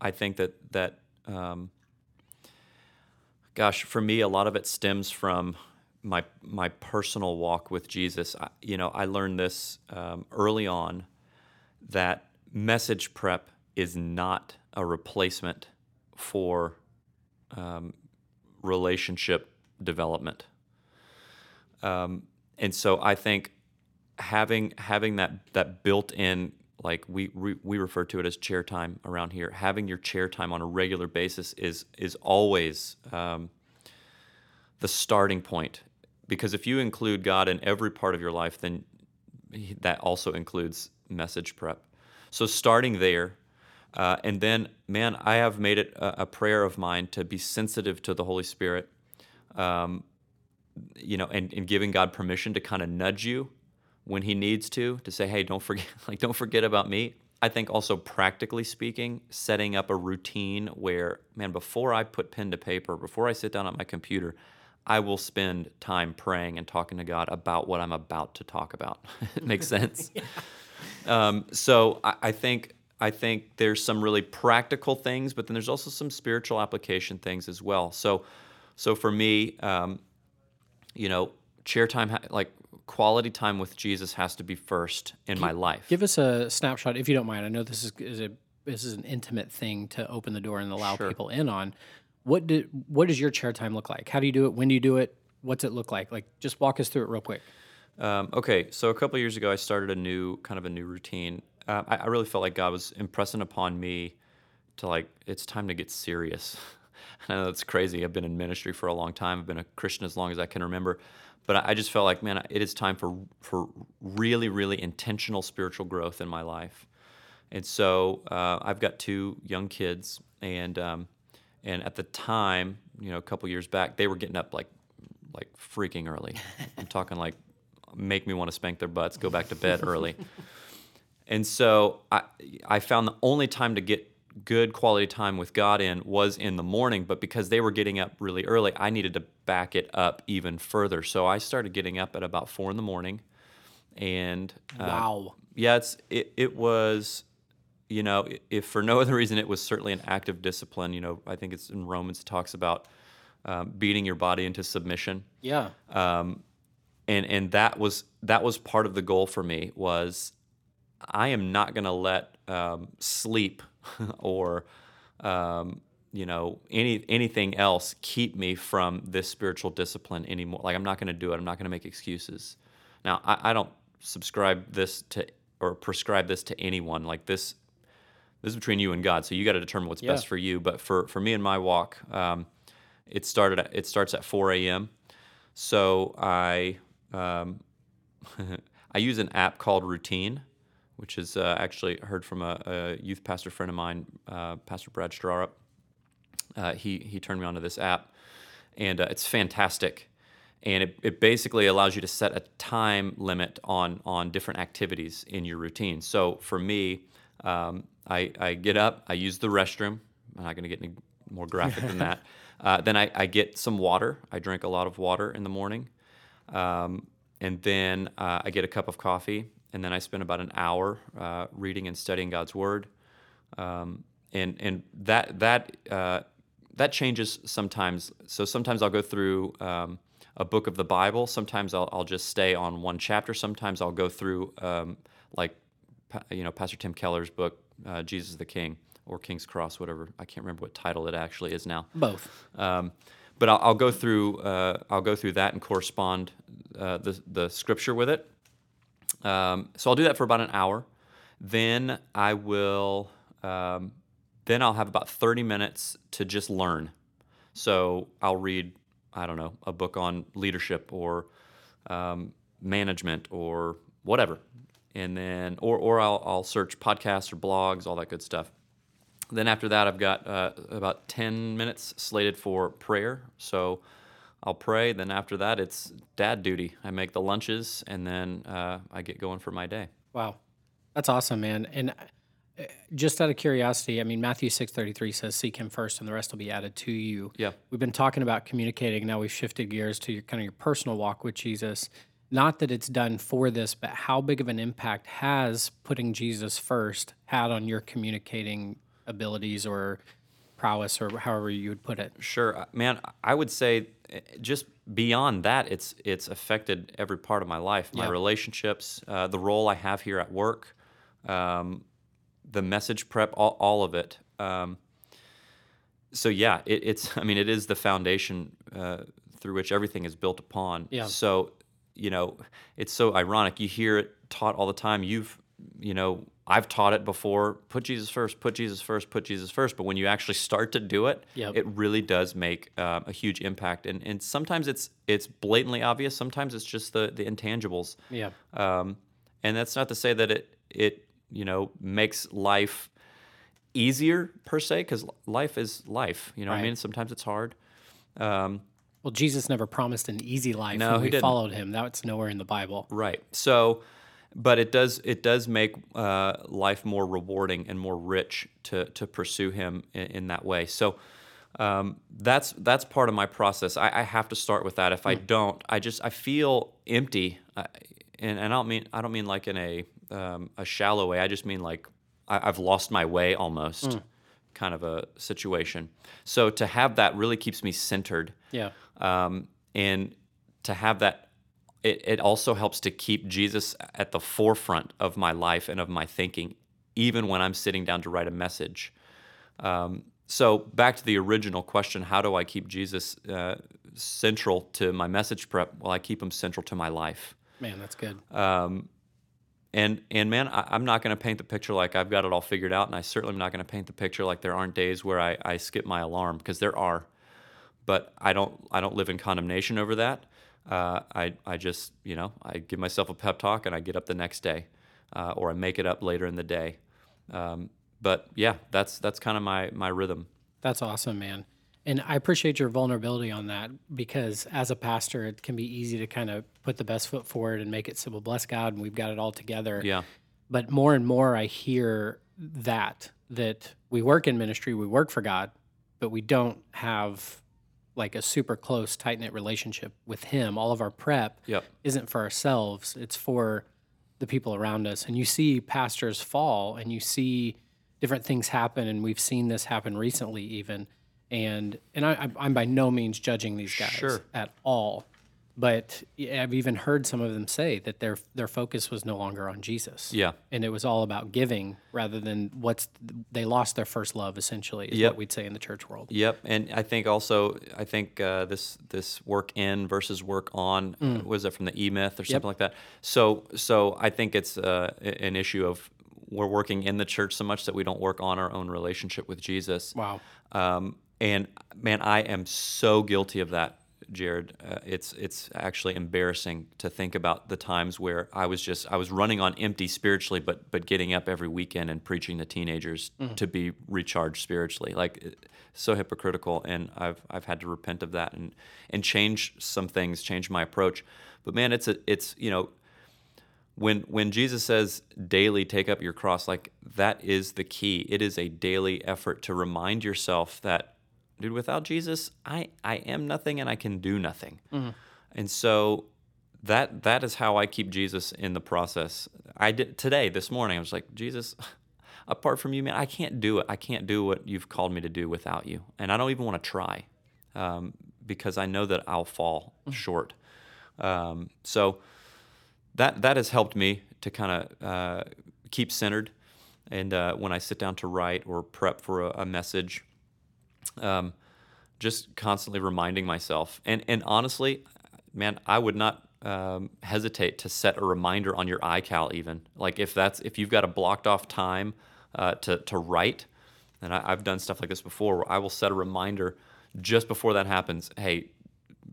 I think that that um, gosh, for me, a lot of it stems from my my personal walk with Jesus, I, you know, I learned this um, early on that message prep is not a replacement for um, relationship development. Um, and so I think having having that that built in like we, we we refer to it as chair time around here. Having your chair time on a regular basis is is always um, the starting point. Because if you include god in every part of your life then that also includes message prep. So starting there uh, and then man i have made it a, a, prayer of mine to be sensitive to the holy spirit um, you know and, and giving god permission to kind of nudge you when he needs to to say hey don't forget like don't forget about me. I think also practically speaking setting up a routine where man before i put pen to paper before i sit down at my computer i will spend time praying and talking to god about what i'm about to talk about. It makes sense. Yeah. um, so I, I think i think there's some really practical things but then there's also some spiritual application things as well. So so for me um, you know chair time like quality time with Jesus has to be first in my life. Give us a snapshot, if you don't mind. I know this is, is a this is an intimate thing to open the door and allow sure. people in on. What did what does your chair time look like? How do you do it? When do you do it? What's it look like? Like, just walk us through it real quick. Um, okay, so a couple years ago, I started a new kind of a new routine. Uh, I, I really felt like God was impressing upon me to like it's time to get serious. I know that's crazy. I've been in ministry for a long time. I've been a Christian as long as I can remember but I just felt like, man, it is time for for really, really intentional spiritual growth in my life. And so uh, I've got two young kids, and um, and at the time, you know, a couple years back, they were getting up like like freaking early. I'm talking like make me want to spank their butts, go back to bed early. and so I I found the only time to get good quality time with God in was in the morning, but because they were getting up really early, I needed to back it up even further. So I started getting up at about four in the morning, and uh, wow, yeah, it's it, it was, you know, if for no other reason, it was certainly an act of discipline. You know, I think it's in Romans it talks about um, beating your body into submission. Yeah. Um, and and that was that was part of the goal for me was I am not going to let um, sleep or um, you know any anything else keep me from this spiritual discipline anymore. Like I'm not going to do it. I'm not going to make excuses. Now I, I, don't subscribe this to or prescribe this to anyone. Like this, this is between you and God. So you got to determine what's yeah. best for you. But for for me and my walk, um, it started. At, it starts at 4 a.m. So I um, I use an app called Routine which is uh, actually heard from a, a, youth pastor friend of mine, uh, Pastor Brad Strarup. Uh, he he turned me onto this app, and uh, it's fantastic. And it, it basically allows you to set a time limit on on different activities in your routine. So for me, um, I, I get up, I use the restroom. I'm not going to get any more graphic than that. Uh, then I, I, get some water. I drink a lot of water in the morning. Um, and then uh, I get a cup of coffee and then I spend about an hour uh, reading and studying God's Word. Um, and and that that uh, that changes sometimes. So sometimes I'll go through um, a book of the Bible. Sometimes I'll, I'll just stay on one chapter. Sometimes I'll go through um, like you know Pastor Tim Keller's book, uh, Jesus the King or King's Cross, whatever. I can't remember what title it actually is now. Both. Um, but I'll, I'll, go through uh, I'll go through that and correspond uh, the the scripture with it. Um, so I'll do that for about an hour. Then I will. Um, then I'll have about 30 minutes to just learn. So I'll read, I don't know, a book on leadership or um, management or whatever, and then or or I'll, I'll search podcasts or blogs, all that good stuff. Then after that, I've got uh, about 10 minutes slated for prayer. So I'll pray. Then after that, it's dad duty. I make the lunches, and then uh, I get going for my day. Wow, that's awesome, man. And uh, just out of curiosity, I mean, Matthew six thirty three says, "Seek Him first, and the rest will be added to you." Yeah, we've been talking about communicating. Now we've shifted gears to your kind of your personal walk with Jesus. Not that it's done for this, but how big of an impact has putting Jesus first had on your communicating abilities or prowess, or however you would put it? Sure, man. I would say just beyond that, it's it's affected every part of my life, my Yeah. relationships, uh, the role I have here at work, um, the message prep, all, all of it. Um, so yeah, it, it's I mean it is the foundation uh, through which everything is built upon. Yeah. So you know it's so ironic. You hear it taught all the time. You've you know I've taught it before. Put Jesus first. Put Jesus first. Put Jesus first. But when you actually start to do it, Yep. it really does make um, a huge impact. And and sometimes it's it's blatantly obvious. Sometimes it's just the the intangibles. Yeah. Um, and that's not to say that it it you know makes life easier per se, because life is life. You know what I mean? Sometimes it's hard. Um, Well, Jesus never promised an easy life No, we didn't. followed him. That's nowhere in the Bible. right. So, but it does it does make uh, life more rewarding and more rich to to pursue Him in, in that way. So. Um, that's that's part of my process. I, I have to start with that. If I don't, I just I feel empty, I, and, and I don't mean I don't mean like in a um, a shallow way. I just mean like I, I've lost my way almost, kind of a situation. So to have that really keeps me centered, Yeah. um, and to have that, it, it also helps to keep Jesus at the forefront of my life and of my thinking, even when I'm sitting down to write a message. Um, so back to the original question: How do I keep Jesus uh, central to my message prep? Well, I keep him central to my life. Man, that's good. Um, and and man, I, I'm not going to paint the picture like I've got it all figured out, and I certainly am not going to paint the picture like there aren't days where I, I skip my alarm because there are, but I don't I don't live in condemnation over that. Uh, I I just you know I give myself a pep talk and I get up the next day, uh, or I make it up later in the day. Um, but yeah, that's that's kind of my my rhythm. That's awesome, man. And I appreciate your vulnerability on that because as a pastor, it can be easy to kind of put the best foot forward and make it simple. Bless God, and we've got it all together. Yeah, But more and more, I hear that that we work in ministry, we work for God, but we don't have like a super close, tight knit relationship with Him. All of our prep Yep. isn't for ourselves; it's for the people around us. And you see pastors fall, and you see different things happen, and we've seen this happen recently, even. And and I, I'm- by no means judging these guys Sure. at all, but I've even heard some of them say that their their focus was no longer on Jesus yeah. and it was all about giving rather than what's they lost their first love essentially is Yep. what we'd say in the church world Yep, and I think also I think uh, this this work in versus work on uh, was it from the E Myth or something like that. So so I think it's uh, an issue of we're working in the church so much that we don't work on our own relationship with Jesus. wow Um, and man, I am so guilty of that, Jared. Uh, it's it's actually embarrassing to think about the times where I was just I was running on empty spiritually, but but getting up every weekend and preaching to teenagers to be recharged spiritually, like so hypocritical. And I've I've had to repent of that and and change some things, change my approach. But man, it's a it's you know when when Jesus says daily take up your cross, like that is the key. It is a daily effort to remind yourself that, dude, without Jesus, I I am nothing and I can do nothing. And so that that is how I keep Jesus in the process. I did today, this morning, I was like, Jesus, apart from you, man, I can't do it. I can't do what you've called me to do without you, and I don't even want to try, um, because I know that I'll fall short. Um, so that that has helped me to kind of uh, keep centered, and uh, when I sit down to write or prep for a, a message, um, just constantly reminding myself. And and honestly, man, I would not um, hesitate to set a reminder on your iCal even. Like if that's if you've got a blocked off time uh, to to write, and I, I've done stuff like this before, where I will set a reminder just before that happens. Hey,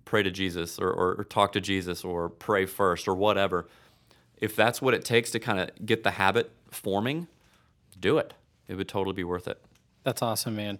pray to Jesus or, or, or talk to Jesus or pray first or whatever. If that's what it takes to kind of get the habit forming, do it. It would totally be worth it. that's awesome man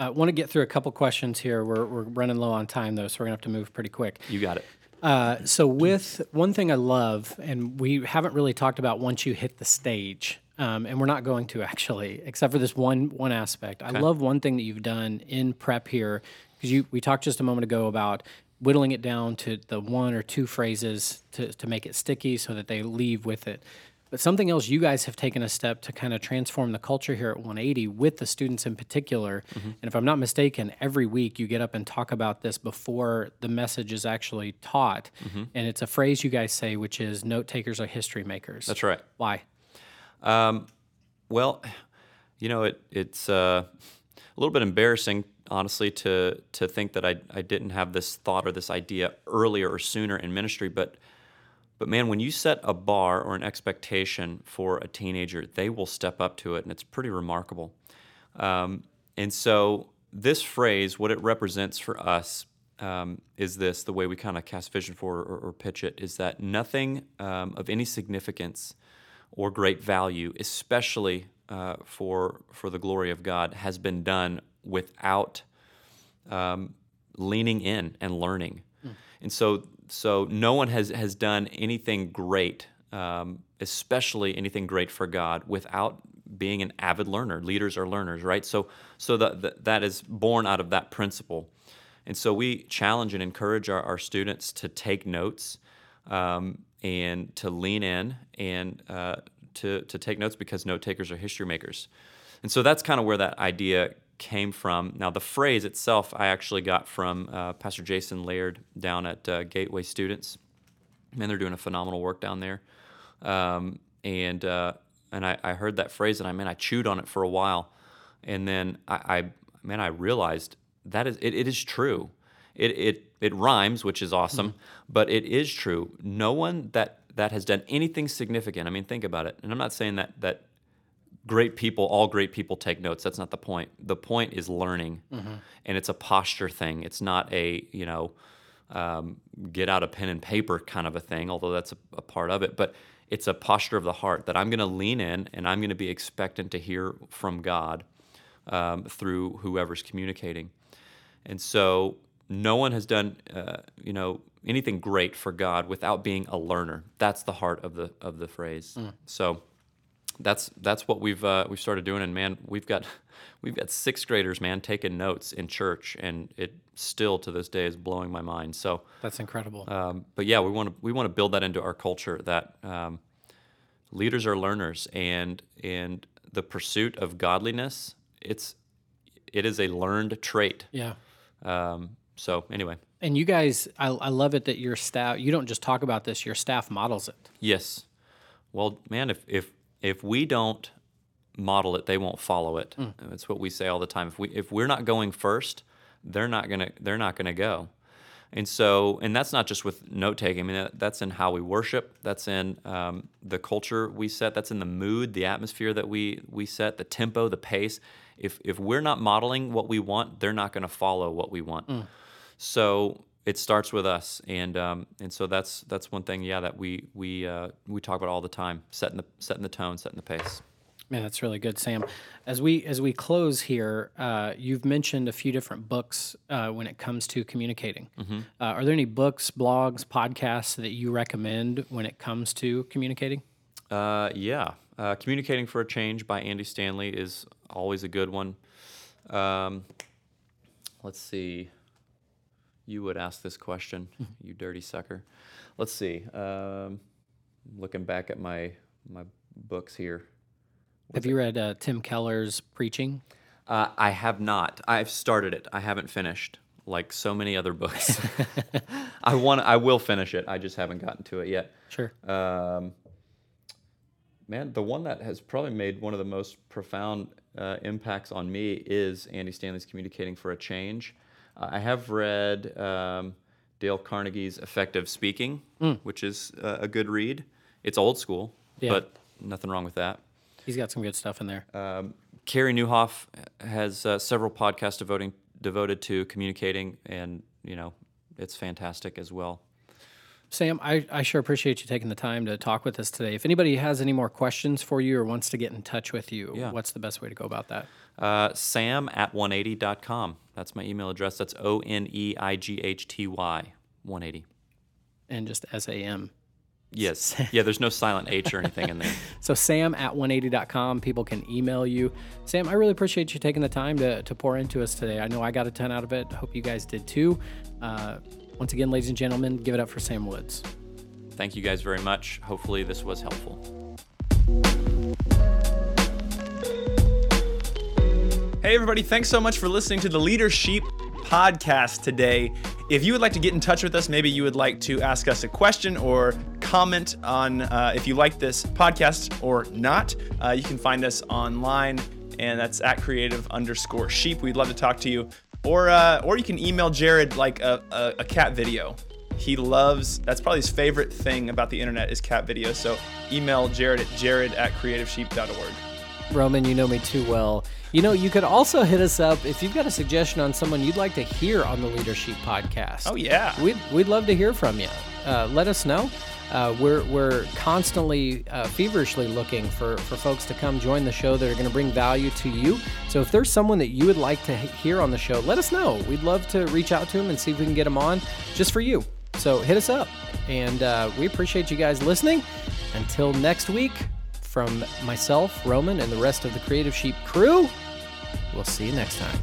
I uh, want to get through a couple questions here. We're, we're running low on time though so we're gonna have to move pretty quick. You got it. uh, so with one thing i love and we haven't really talked about once you hit the stage um, and we're not going to actually except for this one one aspect. I love one thing that you've done in prep here because you we talked just a moment ago about whittling it down to the one or two phrases to, to make it sticky so that they leave with it But something else you guys have taken a step to kind of transform the culture here at 180 with the students in particular. Mm-hmm. And if I'm not mistaken, every week you get up and talk about this before the message is actually taught. Mm-hmm. And it's a phrase you guys say, which is note takers are history makers. That's right. Why? Um, well, you know, it, it's uh, a little bit embarrassing, honestly, to to think that I, I didn't have this thought or this idea earlier or sooner in ministry. But but man, when you set a bar or an expectation for a teenager, they will step up to it, and it's pretty remarkable. Um, and so this phrase, what it represents for us, um, is this: the way we kind of cast vision for or, or pitch it is that nothing um, of any significance or great value, especially uh, for for the glory of God, has been done without um, leaning in and learning. And so, so no one has has done anything great, um, especially anything great for God, without being an avid learner. Leaders are learners, right? So, so that that is born out of that principle. And so we challenge and encourage our, our students to take notes um, and to lean in and uh, to, to take notes because note takers are history makers. And so that's kind of where that idea came from. Now, the phrase itself I actually got from uh, Pastor Jason Laird down at uh, Gateway Students. Man, they're doing a phenomenal work down there. Um, and uh, and I, I heard that phrase and I man, I chewed on it for a while. And then I, I man, I realized that is it, it is true. It, it it rhymes, which is awesome, but it is true. No one that that has done anything significant. I mean, think about it. And I'm not saying that that great people, all great people take notes. That's not the point. The point is learning, and it's a posture thing. It's not a you know um, get out a pen and paper kind of a thing, although that's a, a part of it. But it's a posture of the heart that I'm going to lean in and I'm going to be expectant to hear from God um, through whoever's communicating. And so no one has done, uh, you know, anything great for God without being a learner. That's the heart of the of the phrase. So that's that's what we've uh, we've started doing. And man, we've got we've got sixth graders, man, taking notes in church, and it still to this day is blowing my mind. So, That's incredible. um, but yeah, we want to we want to build that into our culture that um, leaders are learners, and and the pursuit of godliness it's it is a learned trait. yeah. Um, so anyway, And you guys, I, I love it that your staff, you don't just talk about this, your staff models it. Yes. Well, man, if if if we don't model it, they won't follow it. That's what we say all the time. If we if we're not going first, they're not gonna they're not gonna go. And so, and that's not just with note taking. I mean, that, that's in how we worship. That's in um, the culture we set. That's in the mood, the atmosphere that we we set, the tempo, the pace. If if we're not modeling what we want, they're not going to follow what we want. So it starts with us, and um, and so that's that's one thing, yeah, that we we uh, we talk about all the time, setting the setting the tone, setting the pace. Man, that's really good, Sam. As we as we close here, uh, you've mentioned a few different books uh, when it comes to communicating. Uh, are there any books, blogs, podcasts that you recommend when it comes to communicating? Uh, yeah, uh, communicating for a change by Andy Stanley is always a good one. Um, let's see. You would ask this question, you dirty sucker. Let's see. Um, looking back at my my books here. Have you read uh, Tim Keller's Preaching? Uh, I have not. I've started it. I haven't finished, like so many other books. I want. I will finish it. I just haven't gotten to it yet. Sure. Um, man, the one that has probably made one of the most profound uh, impacts on me is Andy Stanley's Communicating for a Change. I have read um, Dale Carnegie's Effective Speaking, which is uh, a good read. It's old school, Yeah. but nothing wrong with that. He's got some good stuff in there. Um, Carey Nieuwhof has uh, several podcasts devoting devoted to communicating, and you know, it's fantastic as well. Sam, I, I sure appreciate you taking the time to talk with us today. If anybody has any more questions for you or wants to get in touch with you, Yeah. what's the best way to go about that? Uh, Sam at 180.com. That's my email address. That's O N E I G H T Y 180. And just S A M. Yes. Yeah, there's no silent H or anything in there. So sam at 180.com, people can email you. Sam, I really appreciate you taking the time to, to pour into us today. I know I got a ton out of it. Hope you guys did too. Uh, once again, ladies and gentlemen, give it up for Sam Woods. Thank you guys very much. Hopefully, this was helpful. Hey, everybody, thanks so much for listening to the Leadership podcast today. If you would like to get in touch with us, maybe you would like to ask us a question or comment on uh, if you like this podcast or not, uh, you can find us online, and that's at creative underscore sheep. We'd love to talk to you. Or, uh, or you can email Jared like a, a, a cat video. He loves, that's probably his favorite thing about the internet is cat videos. So email Jared at jared at creativesheep.org. Roman, you know me too well. You know, you could also hit us up if you've got a suggestion on someone you'd like to hear on the Leadership podcast. Oh, yeah. We'd, we'd love to hear from you. Uh, let us know. Uh, we're, we're constantly uh, feverishly looking for, for folks to come join the show that are going to bring value to you. So if there's someone that you would like to hear on the show, let us know. We'd love to reach out to them and see if we can get them on just for you. So hit us up. And uh, we appreciate you guys listening. Until next week, from myself, Roman, and the rest of the Creative Sheep crew, we'll see you next time.